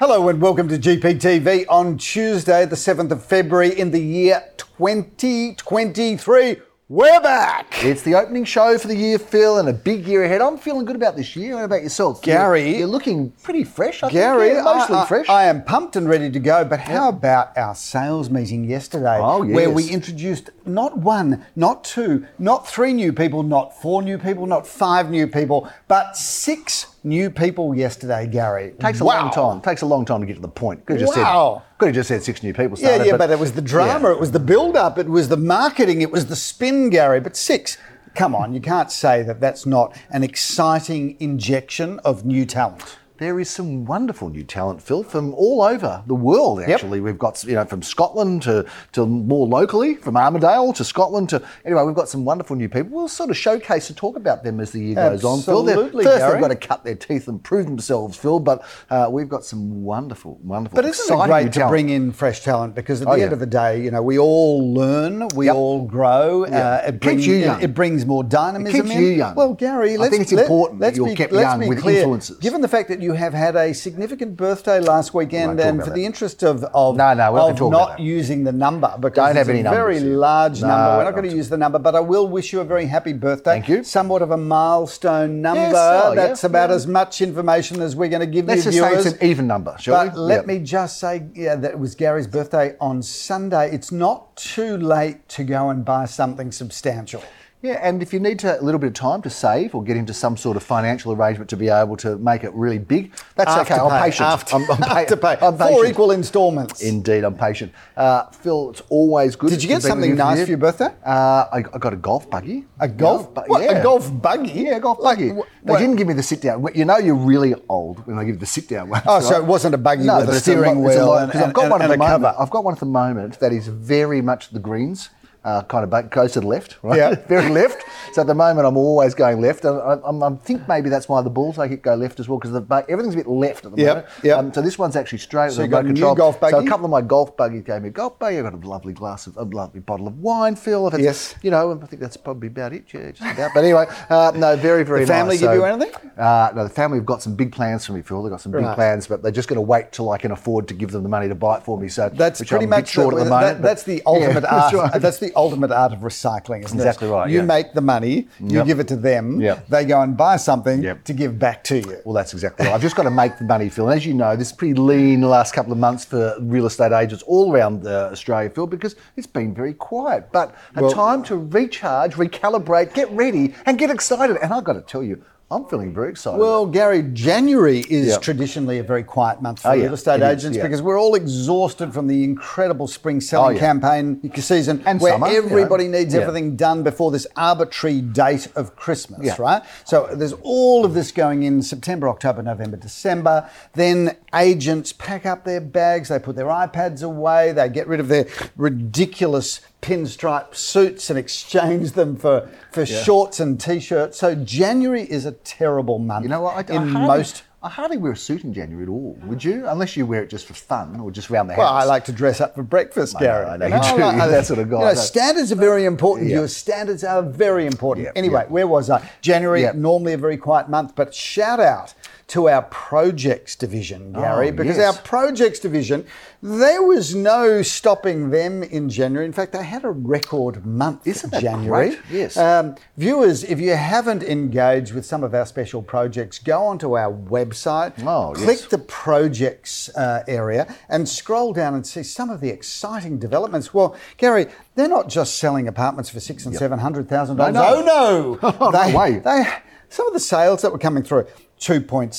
Hello and welcome to GPTV on Tuesday, the 7th of February in the year 2023. We're back! It's the opening show for the year, Phil, and a big year ahead. I'm feeling good about this year. What about yourself? Gary- You're, you're looking pretty fresh, I Gary, think. Yeah, mostly I, I- fresh. I am pumped and ready to go. But how about our sales meeting yesterday, Oh, yes. where we introduced not one, not two, not three new people, not four new people, not five new people, but six new people yesterday, Gary. Takes a Wow. long time. Takes a long time to get to the point. Could have just Wow. said. Could have just said six new people. Yeah, Started, yeah, but, it was the drama, Yeah. it was the build-up, it was the marketing, it was the spin, Gary. But six, come on, you can't say that that's not an exciting injection of new talent. There is some wonderful new talent, Phil, from all over the world. Actually, we've got you know from Scotland to, to more locally, from Armadale to Scotland to anyway, we've got some wonderful new people. We'll sort of showcase and talk about them as the year goes on. Phil, They're- first Gary. they've got to cut their teeth and prove themselves, Phil. But uh, we've got some wonderful, wonderful. But isn't it great to bring in fresh talent? Because at Oh, the yeah. end of the day, you know, we all learn, we Yep. all grow. Uh, it, brings, you young. it brings more dynamism keeps in. you young. Well, Gary, I let's, think it's let- important that let's you're be, kept young with clear. influences. Given the fact that you have had a significant birthday last weekend, and for that. the interest of, of, No, no, not of gonna talk about not using the number, because Don't it's have a very numbers large No, number, we're not going to use the number, but I will wish you a very happy birthday. Thank you. Somewhat of a milestone number. oh, yeah, That's about yeah. as much information as we're going to give Let's you just say it's an even number, shall But we? let Yep. me just say yeah, that it was Gary's birthday on Sunday. It's not too late to go and buy something substantial. Yeah, and if you need to, a little bit of time to save or get into some sort of financial arrangement to be able to make it really big, that's okay. I'm patient. After, I'm, I'm pa- afterpay. I'm Four equal instalments. Indeed, I'm patient. Uh, Phil, it's always good. Did you get something nice for your birthday? Uh, I, I got a golf buggy. A golf, Yeah, but- what, yeah. a golf buggy? Yeah, a golf Like, buggy. wh- they didn't give me the sit down. You know, you're really old when they give you the sit down one. Oh, so it wasn't a buggy with a steering wheel and- 'cause I've and- got one at the moment. cover. I've got one at the moment that is very much the greens. Uh, kind of back, goes to the left, right? Yeah. very left. So at the moment, I'm always going left. And I, I, I think maybe that's why the Bulls make it go left as well because everything's a bit left at the Yep, moment. yep. Um, so this one's actually straight. So you got a new golf So a couple of my golf buggies gave me a golf buggy. I got a lovely glass of a lovely bottle of wine, Phil. It's, Yes. You know, I think that's probably about it. Yeah, just about. But anyway, uh, no, very very. The family nice. give So, you anything? Uh, no, the family have got some big plans for me, Phil. They've got some big Right. plans, but they're just going to wait till I can afford to give them the money to buy it for me. So That's pretty I'm much short the, at the that- moment. that's the Yeah, ultimate that's art. right. That's the ultimate art of recycling, isn't Exactly it? right, You yeah. make the money, you Yep. give it to them, Yep. they go and buy something Yep. to give back to you. Well, that's exactly right. I've just got to make the money, Phil. And as you know, this is pretty lean the last couple of months for real estate agents all around uh, Australia, Phil, because it's been very quiet. But a Well- time to recharge, recalibrate, get ready, and get excited. And I've got to tell you, I'm feeling very excited. Well, Gary, January is Yep. traditionally a very quiet month for Oh, yeah, real estate it is, agents yeah. because we're all exhausted from the incredible spring selling Oh, yeah. campaign season And where summer, you know. everybody needs everything done before this arbitrary date of Christmas, right? So there's all of this going in September, October, November, December. Then agents pack up their bags, they put their iPads away, they get rid of their ridiculous pinstripe suits and exchange them for, for shorts and t-shirts. So January is a terrible month you know what? I, in I hardly, most I hardly wear a suit in January at all. Would you? Unless you wear it just for fun or just around the house. Well. I like to dress up for breakfast, I Gary. know, I know you do. like- that sort of guy. You know, standards are very important. Yeah. Your standards are very important. Yeah, Anyway, yeah. where was I? January, Yeah. normally a very quiet month, but shout out to our projects division, Gary, Oh, because yes. our projects division, there was no stopping them in January. In fact, they had a record month. Isn't that January? great? Yes. Um, viewers, if you haven't engaged with some of our special projects, go onto our website, Oh, click yes. the projects uh, area and scroll down and see some of the exciting developments. Well, Gary, they're not just selling apartments for six and seven hundred thousand dollars. No, Oh no! No they, way. They, some of the sales that were coming through. 2.7,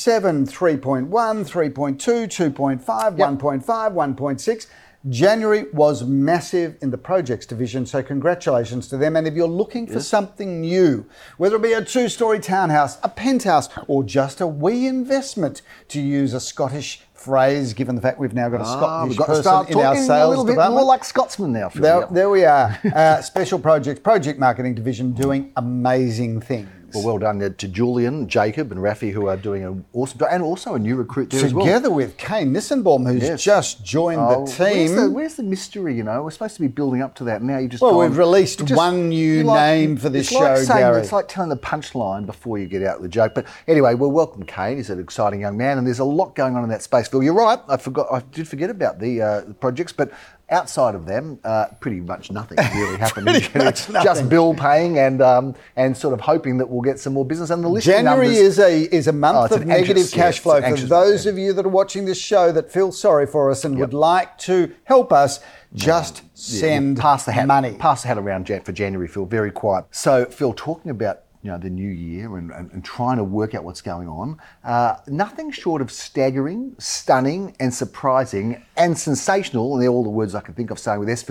3.1, 3.2, 2.5, 1.5, 1.6. January was massive in the projects division, so congratulations to them. And if you're looking for something new, whether it be a two story townhouse, a penthouse, or just a wee investment, to use a Scottish phrase, given the fact we've now got a Ah, Scottish we've got to person start in our sales a little bit department. more like Scotsman now. There, there we are. Uh, special projects, project marketing division doing amazing things. Well, well done to Julian, Jacob, and Rafi, who are doing an awesome job, and also a new recruit there as well. Together with Kane Nissenbaum, who's Yes. just joined Oh, the Where's team. the, where's the mystery? You know, we're supposed to be building up to that. Now you just Well, gone- we've released just- one new like- name for this it's like show, saying- Gary. It's like telling the punchline before you get out the joke. But anyway, we'll welcome Kane. He's an exciting young man, and there's a lot going on in that space. Phil, you're right. I forgot. I did forget about the, uh, the projects, but outside of them, uh, pretty much nothing really happened. Pretty much nothing. Just bill paying and um, and sort of hoping that we'll get some more business. And the listing January numbers, is a is a month Oh, of negative anxious- cash it's flow for those month, of you that are watching this show that feel sorry for us and would like to help us. Just Yeah, send pass the hat, money. Pass the hat around Jan- for January, Phil. Very quiet. So, Phil, talking about you know the new year and, and, and trying to work out what's going on, uh, nothing short of staggering, stunning, and surprising and sensational, and they're all the words I can think of saying with S.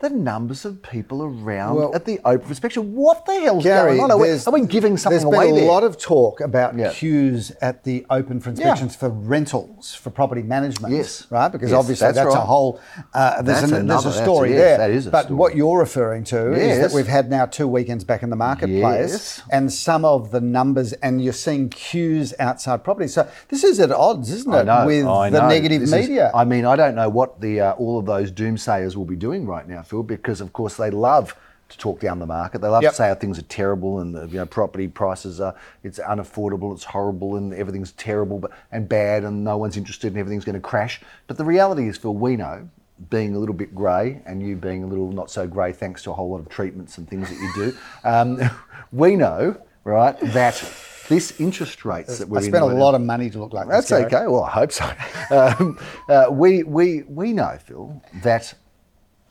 The numbers of people around Well- at the open inspection. What the hell's Gary, going on? Are we, are we giving something There's away been a there? lot of talk about Yeah. queues at the open for inspections for rentals for property management. Yes. right, because Yes, obviously that's that's, a whole. Uh, there's, That's an, there's another- a that's- story yes, there. that is a but story. what you're referring to is that we've had now two weekends back in the marketplace, Yes. and some of the numbers, and you're seeing queues outside property. So this is at odds, isn't I it, know, with the negative This is- media? I mean, I don't know what the uh, all of those doomsayers will be doing right now, Phil, because of course they love to talk down the market. They love Yep. to say how things are terrible and the, you know property prices are it's unaffordable, it's horrible, and everything's terrible but, and bad, and no one's interested, and everything's going to crash. But the reality is, Phil, we know. Being a little bit grey and you being a little not so grey, thanks to a whole lot of treatments and things that you do, um, we know, right, that this interest rates that we're I in spent a lot of money to look like that's this. Okay. Well, I hope so. Um, uh, we, we, we know, Phil, that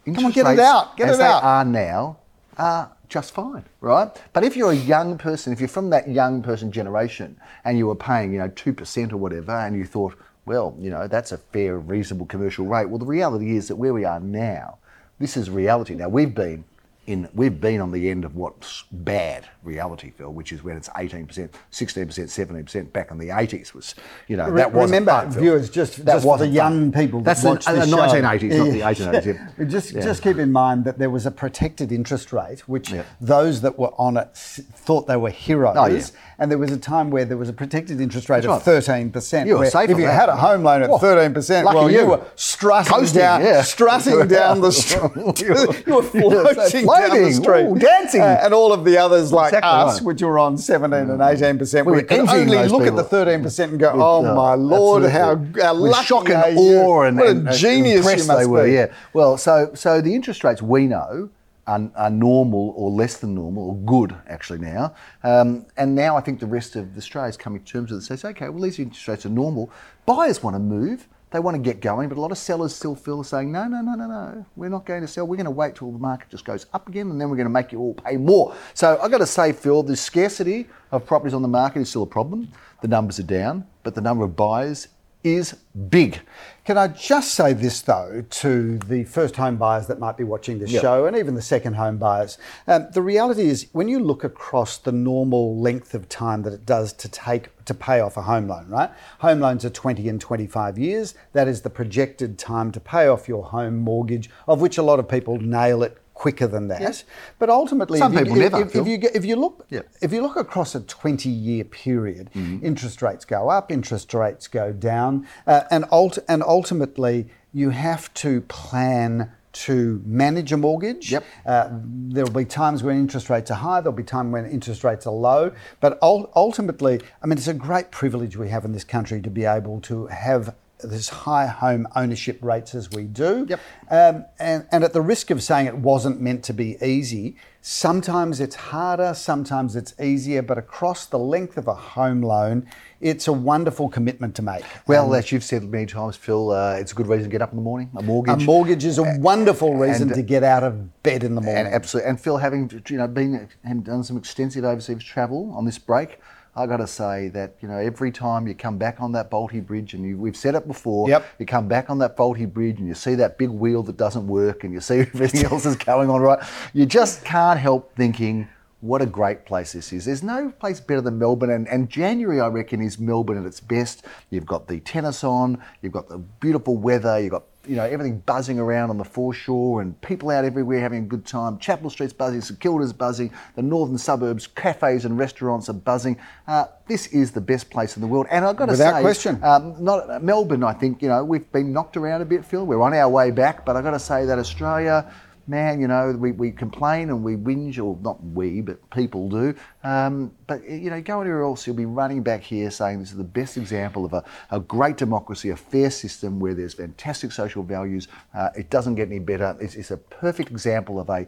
interest get it out, get as it they out. are now, are just fine, right? But if you're a young person, if you're from that young person generation, and you were paying, you know, two percent or whatever, and you thought, well, you know, that's a fair, reasonable commercial rate. Well, the reality is that where we are now, this is reality. Now we've been in we've been on the end of what's bad reality, Phil, which is when it's 18%, 16%, 17% back in the 80s was, you know, that wasn't Remember, fun, viewers, just, That just for the young fun. people That's that the, watch uh, the 1980s, not the 1880s. yeah. Just, Yeah. just keep in mind that there was a protected interest rate, which Yeah. those that were on it thought they were heroes. Oh. And there was a time where there was a protected interest rate That's of thirteen percent. You were safe If you that. had a home loan at thirteen percent, well, you. you. were strutting Coasting, down, strutting down the street. you were floating down the street, ooh, dancing. Uh, and all of the others like Exactly us, right. which were on seventeen and eighteen percent, We we could only look people. at the thirteen percent and go, With, "Oh uh, my lord, how, absolutely. how With lucky shock and awe and, what a and- and genius they were. be." Yeah. Well, so so the interest rates we know are, are normal or less than normal or good actually now, um, and now I think the rest of Australia is coming to terms with it. Says, okay, well these interest rates are normal. Buyers want to move. They want to get going, but a lot of sellers still feel saying, no, no, no, no, no, we're not going to sell. We're going to wait till the market just goes up again, and then we're going to make you all pay more. So I've got to say, Phil, the scarcity of properties on the market is still a problem. The numbers are down, but the number of buyers is big. Can I just say this though to the first home buyers that might be watching this Yeah. show and even the second home buyers? Um, the reality is, when you look across the normal length of time that it does to take to pay off a home loan, right? Home loans are 20 and 25 years. That is the projected time to pay off your home mortgage, of which a lot of people nail it quicker than that. Yeah. But ultimately, Some if you, people if, never, if, if you if you look Yeah. if you look across a 20 year period, Mm-hmm. interest rates go up, interest rates go down, uh, and, ult- and ultimately you have to plan to manage a mortgage. Yep. Uh, there will be times when interest rates are high, there'll be time when interest rates are low, but ul- ultimately, I mean, it's a great privilege we have in this country to be able to have this high home ownership rates as we do. Yep. Um, and, and at the risk of saying it wasn't meant to be easy, sometimes it's harder, sometimes it's easier, but across the length of a home loan, it's a wonderful commitment to make. Well, as you've said many times, Phil, uh, it's a good reason to get up in the morning. A mortgage. a mortgage. is a wonderful reason and- to get out of bed in the morning. And absolutely, and Phil, having you know been and done some extensive overseas travel on this break, I got to say that you know every time you come back on that Bolte Bridge, and you, we've said it before, Yep. you come back on that Bolte Bridge, and you see that big wheel that doesn't work, and you see everything else is going on right, you just can't help thinking. What a great place this is. There's no place better than Melbourne, and, and January, I reckon, is Melbourne at its best. You've got the tennis on, you've got the beautiful weather, you've got you know, everything buzzing around on the foreshore and people out everywhere having a good time. Chapel Street's buzzing, St Kilda's buzzing, the northern suburbs, cafes and restaurants are buzzing. Uh, this is the best place in the world. And I've got to Without say, question. um, not Melbourne, I think, you know, we've been knocked around a bit, Phil. We're on our way back, but I've got to say that Australia, man, you know, we, we complain and we whinge, or not we, but people do. Um, but, you know, go anywhere else, you'll be running back here saying this is the best example of a, a great democracy, a fair system where there's fantastic social values. Uh, it doesn't get any better. It's, it's a perfect example of a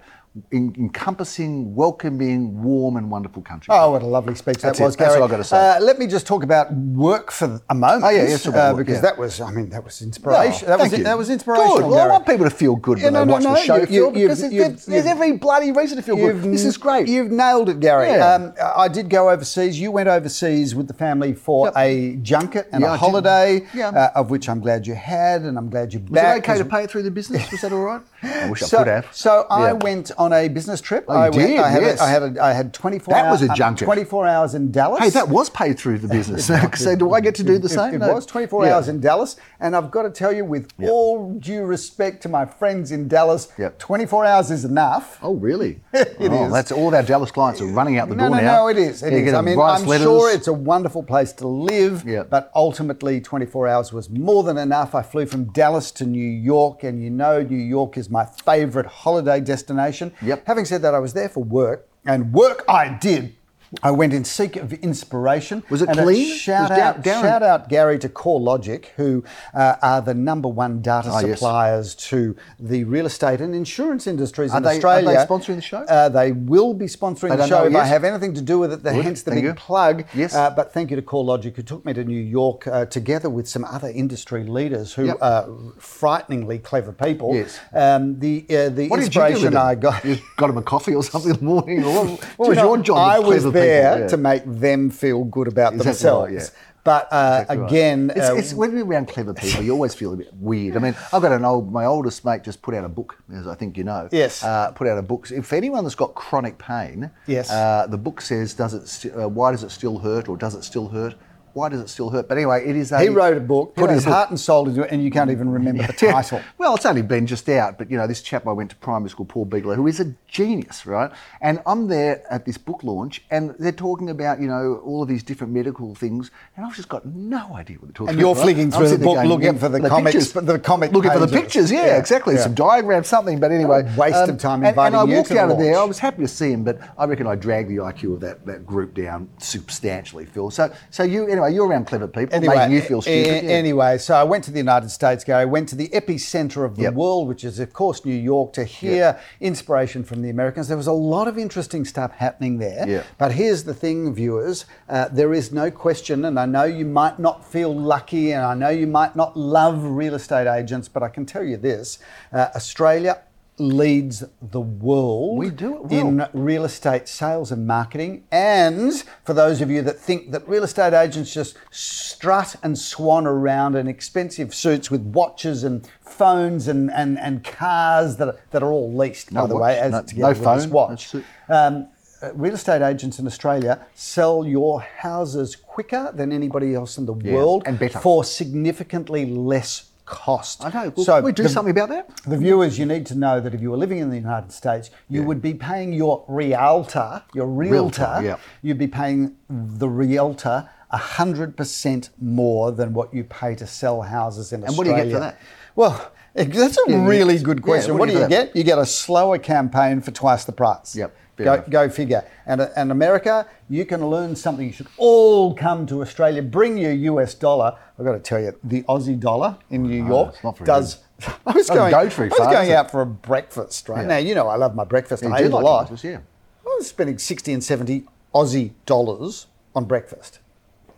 en- encompassing, welcoming, warm, and wonderful country. Oh, what a lovely speech that That's it. was, That's Gary. what I've got to say. Uh, let me just talk about work for a moment. Oh, yeah, uh, work, because yeah. that was, I mean, that was inspiration. Oh, that was you. that was inspirational. Good. Well, I want people to feel good Yeah, when no, they no, watch no, the show, you- you- because you've- there's, you've- there's every bloody reason to feel good. This is great. You've nailed it, Gary. Yeah. Um, I did go overseas. You went overseas with the family for Yep. a junket and Yeah, a holiday, Yeah. uh, of which I'm glad you had, and I'm glad you're was back. it okay to pay it through the business? Was that all right? I wish I so, could have. so I went on a business trip. Oh, I went, did? I had, Yes. a, I had a, I had 24 That hours, was a um, 24 hours in Dallas. Hey, that was paid through the business. so do I get to do the It- same? It, No. was 24 Yeah. hours in Dallas, and I've got to tell you, with all due respect to my friends in Dallas, Yep. 24 hours is enough. Oh, really? It oh, is. That's all of our Dallas clients are running out the No, door no, now. no, it is. It is. I mean, I'm letters. sure it's a wonderful place to live, Yeah. but ultimately 24 hours was more than enough. I flew from Dallas to New York, and you know New York is my favourite holiday destination. Yep. Having said that, I was there for work, and work I did. I went in seek of inspiration. Was it clean? Shout out, Darren- shout out, Gary, to CoreLogic, who uh, are the number one data yes. suppliers to the real estate and insurance industries Are in they- are they sponsoring the show? Uh, they will be sponsoring They the show know if yet? I have anything to do with it. Good, Hence the big you. plug. Yes. Uh, but thank you to CoreLogic who took me to New York uh, together with some other industry leaders who Yep. are frighteningly clever people. Yes. Um, the uh, the What did you do inspiration? I got. You got him a coffee or something in the morning? Or what, what was know, your job? I was there people? Yeah. to make them feel good about Exactly themselves. right, yeah. But uh, Exactly right. again, it's, uh, it's when we're around clever people, you always feel a bit weird. I mean, I've got an old, my oldest mate just put out a book, as I think you know. Yes. Uh, put out a book. If anyone that's got chronic pain, Yes. Uh, the book says, does it? St- uh, why does it still hurt, or does it still hurt? Why does it still hurt? But anyway, it is a. he wrote a book, put his book. heart and soul into it, and you can't even remember the Yeah. title. Well, it's only been just out, but you know, this chap I went to primary school, Paul Bigelow, who is a genius, right? And I'm there at this book launch, and they're talking about, you know, all of these different medical things, and I've just got no idea what they're talking And about. you're right? through the book looking for the comics- pictures, the comic looking for the pictures. Yeah, Yeah, exactly. yeah. Some diagrams, something. But anyway, um, A waste of time and, and I walked the out of there. I was happy to see him, but I reckon I dragged the IQ of that, that group down substantially, Phil. So, so you anyway, you're around clever people, making you feel a- stupid. yeah. Anyway, so I went to the United States, Gary. Went to the epicenter of the Yep. world, which is, of course, New York, to hear inspiration from the Americans. There was a lot of interesting stuff happening there. Yeah. But here's the thing, viewers uh, there is no question, and I know you might not feel lucky, and I know you might not love real estate agents, but I can tell you this uh, Australia leads the world We do it well. in real estate sales and marketing. And for those of you that think that real estate agents just strut and swan around in expensive suits with watches and phones and, and, and cars that are, that are all leased, No by the watch, way, as no- together no with phone, no watch. Um, uh, real estate agents in Australia sell your houses quicker than anybody else in the Yeah, world and better. for significantly less cost. I know. Well, can we do something about that? The viewers, you need to know that if you were living in the United States, you Yeah. would be paying your realtor, your realtor, Realtor, yeah. you'd be paying the realtor 100% more than what you pay to sell houses in Australia. And what do you get for that? Well, that's a Yeah, really yeah. good Yeah, question. what what do you you get? You get a slower campaign for twice the price. Yep, Go, enough. go figure. And, and America, you can learn something. You should all come to Australia. Bring your US dollar. I've got to tell you, the Aussie dollar in New ah, York not very does. I was going. go very I was far, going out for a breakfast, right Yeah. now. You know, I love my breakfast. I eat a like lot. breakfast, yeah. I was spending sixty and seventy Aussie dollars on breakfast.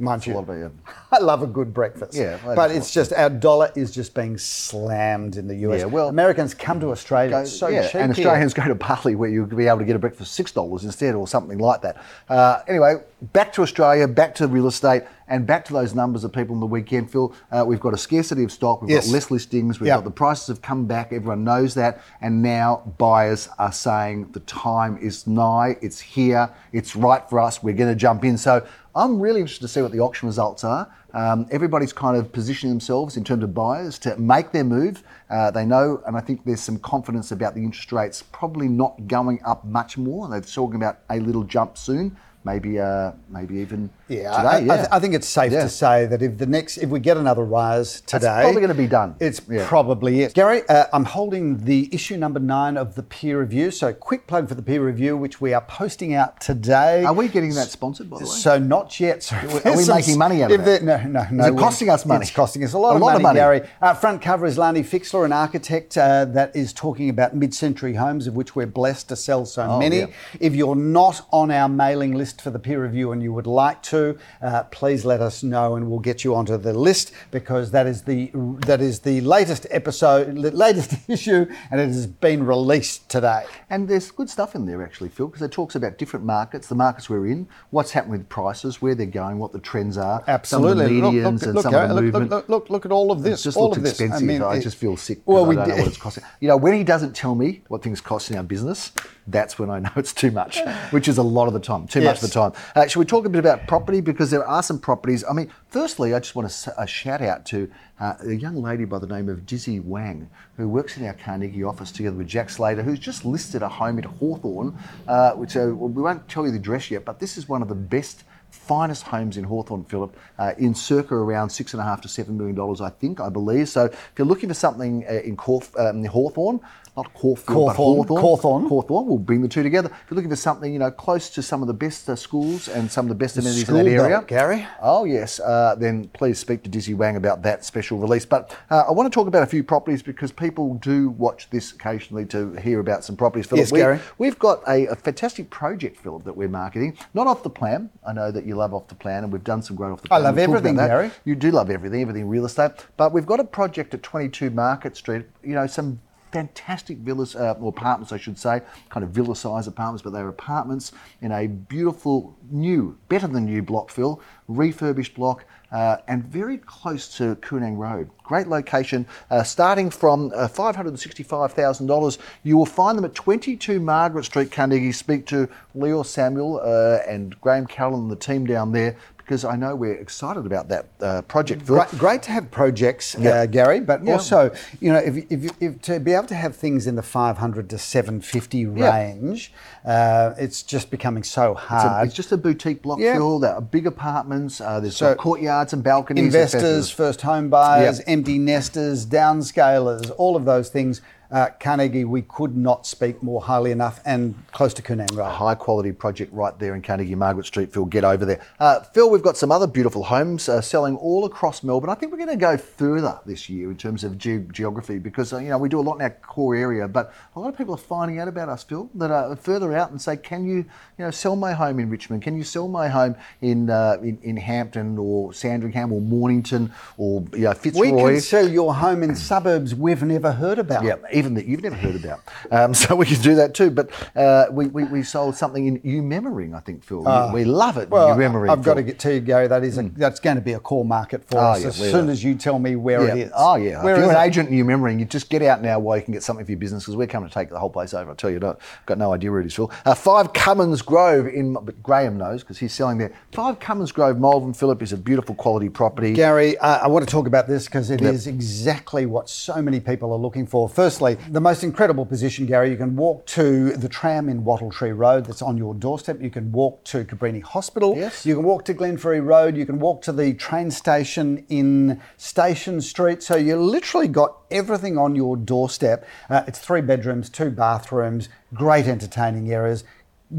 Mind you, a lot, yeah. I love a good breakfast. Yeah, but it's just our dollar is just being slammed in the US. Yeah, well- Americans come to Australia. Go- it's so yeah, cheap and here. Australians go to Bali where you'll be able to get a breakfast for six dollars instead, or something like that. Uh, anyway, back to Australia, back to real estate, and back to those numbers of people on the weekend. Phil, uh, we've got a scarcity of stock, we've Yes. got less listings, we've Yeah. got the prices have come back. Everyone knows that, and now buyers are saying the time is nigh, it's here, it's right for us. We're going to jump in. So I'm really interested to see what the auction results are. Um, everybody's kind of positioning themselves in terms of buyers to make their move. Uh, they know, and I think there's some confidence about the interest rates probably not going up much more. They're talking about a little jump soon maybe uh, maybe even yeah, today. I, yeah. I, th- I think it's safe Yeah. to say that if the next if we get another rise today, it's probably gonna be done. It's Yeah. probably it. Gary, uh, I'm holding the issue number nine of the peer review. So quick plug for the peer review, which we are posting out today. Are we getting that sponsored, by the way? So not yet. So Are we making money out of it? No, no, no. it costing us money? It's costing us a lot, A of, lot money, of money. Gary. Uh, front cover is Lani Fixler, an architect uh, that is talking about mid-century homes, of which we're blessed to sell so Oh, many. If you're not on our mailing list for the peer review and you would like to, uh, please let us know, and we'll get you onto the list because that is the that is the latest episode, latest issue, and it has been released today. And there's good stuff in there actually, Phil, because it talks about different markets, the markets we're in, what's happening with prices, where they're going, what the trends are, Absolutely. some of the Look- medians look, and look, some Gary, of the movement. Look, look, look at all of this. It just all looks of this. expensive. I, it- just feel sick. Well, we I don't know did- what it's costing. You know, when he doesn't tell me what things cost in our business, that's when I know it's too much, which is a lot of the time, too much the time. Uh, should we talk a bit about property? Because there are some properties. I mean, firstly, I just want to a shout out to uh, a young lady by the name of Dizzy Wang, who works in our Carnegie office together with Jack Slater, who's just listed a home in Hawthorn, uh, which uh, well, we won't tell you the address yet, but this is one of the best finest homes in Hawthorn, Philip, uh, in circa around six and a half to seven million dollars, I think, I believe. So if you're looking for something uh, in Corf, um, Hawthorn, not Caulfield, but Cawthorne, Hawthorn, Cawthorne. We'll bring the two together. If you're looking for something, you know, close to some of the best uh, schools and some of the best amenities in that area, belt, Gary. Oh yes, uh, then please speak to Dizzy Wang about that special release. But uh, I want to talk about a few properties because people do watch this occasionally to hear about some properties. Philip, Yes, we, Gary. We've got a, a fantastic project, Philip, that we're marketing. Not off the plan. I know that you love off the plan, and we've done some great off the plan. I love We'll everything. Gary. You do love everything, everything real estate. But we've got a project at 22 Market Street. You know, some fantastic villas uh, or apartments, I should say, kind of villa-sized apartments, but they're apartments in a beautiful new, better than new block, Phil, refurbished block. Uh, and very close to Koornang Road. Great location. Uh, starting from uh, $565,000, you will find them at 22 Margaret Street, Carnegie. Speak to Leo Samuel uh, and Graham Carroll and the team down there because I know we're excited about that uh, project, Great, great to have projects, Yeah. uh, Gary, but Yeah. also, you know, if, if, if to be able to have things in the 500 to 750 Yeah. range, uh, it's just becoming so It's, a- hard. it's just a boutique block, Yeah. Phil. There are big apartments. Uh, there's So- courtyards and balconies. Investors, first home buyers, empty nesters, downscalers, all of those things. Uh, Carnegie, we could not speak more highly enough, and close to Koornang Road. high quality project right there in Carnegie Margaret Street, Phil. Get over there. Uh, Phil, we've got some other beautiful homes uh, selling all across Melbourne. I think we're going to go further this year in terms of ge- geography because, uh, you know, we do a lot in our core area, but a lot of people are finding out about us, Phil, that are further out and say, can you, you know, sell my home in Richmond? Can you sell my home in, uh, in, in Hampton or Sandringham or Mornington or, you know, Fitzroy? We could sell your home in suburbs we've never heard about. Even that you've never heard about. Um, so we can do that too. But uh, we, we, we sold something in Umemmering, I think, Phil. we love it. Uh, Well, Umemmering. I've got to get to you, Gary. That is a, that's going to be a core market for Oh, us yeah, as soon as you tell me where Yeah. it is. Oh yeah. Where if you're an it? agent in Umemmering, you just get out now while you can get something for your business because we're coming to take the whole place over. I tell you, no, got no idea where it is, Phil. Uh, Five Cummins Grove in, but Graham knows because he's selling there. Five Cummins Grove, Malvern Phillip is a beautiful quality property. Gary, uh, I want to talk about this because it is Yep. exactly what so many people are looking for. Firstly, the most incredible position, Gary. You can walk to the tram in Wattle Tree Road that's on your doorstep. You can walk to Cabrini Hospital. Yes. You can walk to Glenferrie Road. You can walk to the train station in Station Street. So you literally got everything on your doorstep. Uh, it's three bedrooms, two bathrooms, great entertaining areas.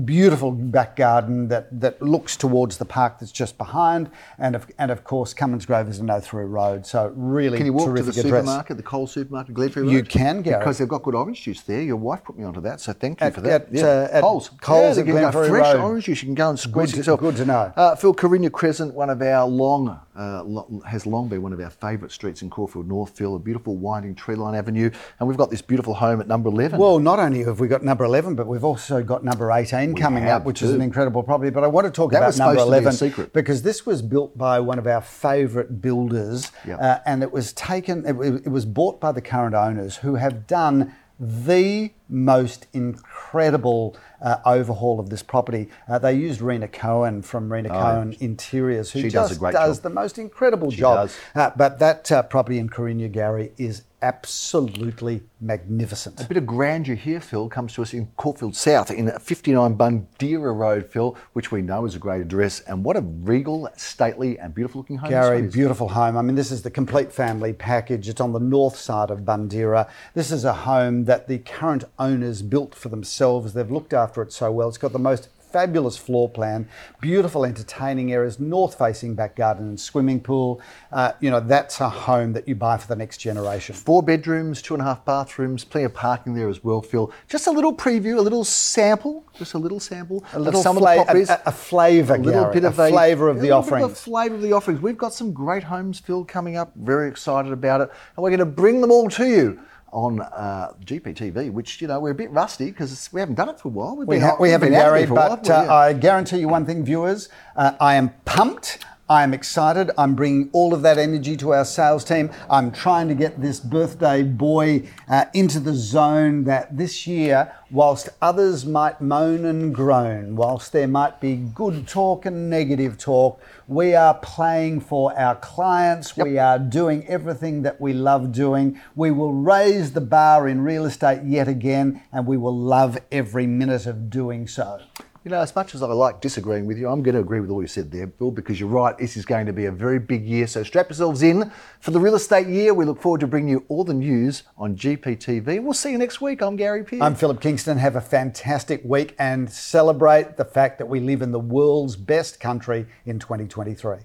Beautiful back garden that, that looks towards the park that's just behind, and of, and of course Cummins Grove is a no through road, so really Can you walk to the address. supermarket, the Coles supermarket, Glenferrie Road? You can, Gary. Because they've got good orange juice there. Your wife put me onto that, so thank you At- for that. at, uh, at Coles. Coles yeah, at they give you Glenferrie fresh Road. orange juice. You can go and squeeze Good yourself. good to know. Uh, Phil, Carinya Crescent, one of our long, uh, lo- has long been one of our favourite streets in Caulfield North, Phil, a beautiful winding tree line avenue. And we've got this beautiful home at number 11. Well, not only have we got number 11, but we've also got number 18 coming up, which is an incredible property. But I want to talk That about was number supposed to be a 11 secret. because this was built by one of our favourite builders, Yep. uh, and it was taken. It, it was bought by the current owners, who have done the most incredible uh, overhaul of this property. Uh, they used Rena Cohen from Rena Cohen Interiors, who Oh, She just does does job. the most incredible job. does. Uh, but that uh, property in Corinna, Gary, is absolutely magnificent. A bit of grandeur here, Phil, comes to us in Caulfield South in 59 Bundeera Road, Phil, which we know is a great address. And what a regal, stately, and beautiful looking home. Gary, beautiful home. I mean, this is the complete family package. It's on the north side of Bundira. This is a home that the current owners built for themselves. They've looked after it so well. It's got the most fabulous floor plan, beautiful entertaining areas, north facing back garden and swimming pool. Uh, you know, that's a home that you buy for the next generation. Four bedrooms, two and a half bathrooms, plenty of parking there as well, Phil. Just a little preview, a little sample, just a little sample A little of some fla- of the properties. a, a flavour, a little Gary, bit of a flavour of a the offerings. a flavour of the offerings. We've got some great homes, Phil, coming up. Very excited about it, and we're going to bring them all to you on uh, GPTV. Which you know we're a bit rusty because we haven't done it for a while. We've We, been ha- we haven't, been out Gary, for a while, but uh, Yeah. I guarantee you one thing, viewers. Uh, I am pumped. I am excited. I'm bringing all of that energy to our sales team. I'm trying to get this birthday boy uh, into the zone that this year, whilst others might moan and groan, whilst there might be good talk and negative talk, we are playing for our clients. We are doing everything that we love doing. We will raise the bar in real estate yet again, and we will love every minute of doing so. You know, as much as I like disagreeing with you, I'm going to agree with all you said there, Bill, because you're right. This is going to be a very big year. So strap yourselves in for the real estate year. We look forward to bringing you all the news on GPTV. We'll see you next week. I'm Gary Peer. I'm Philip Kingston. Have a fantastic week and celebrate the fact that we live in the world's best country in 2023.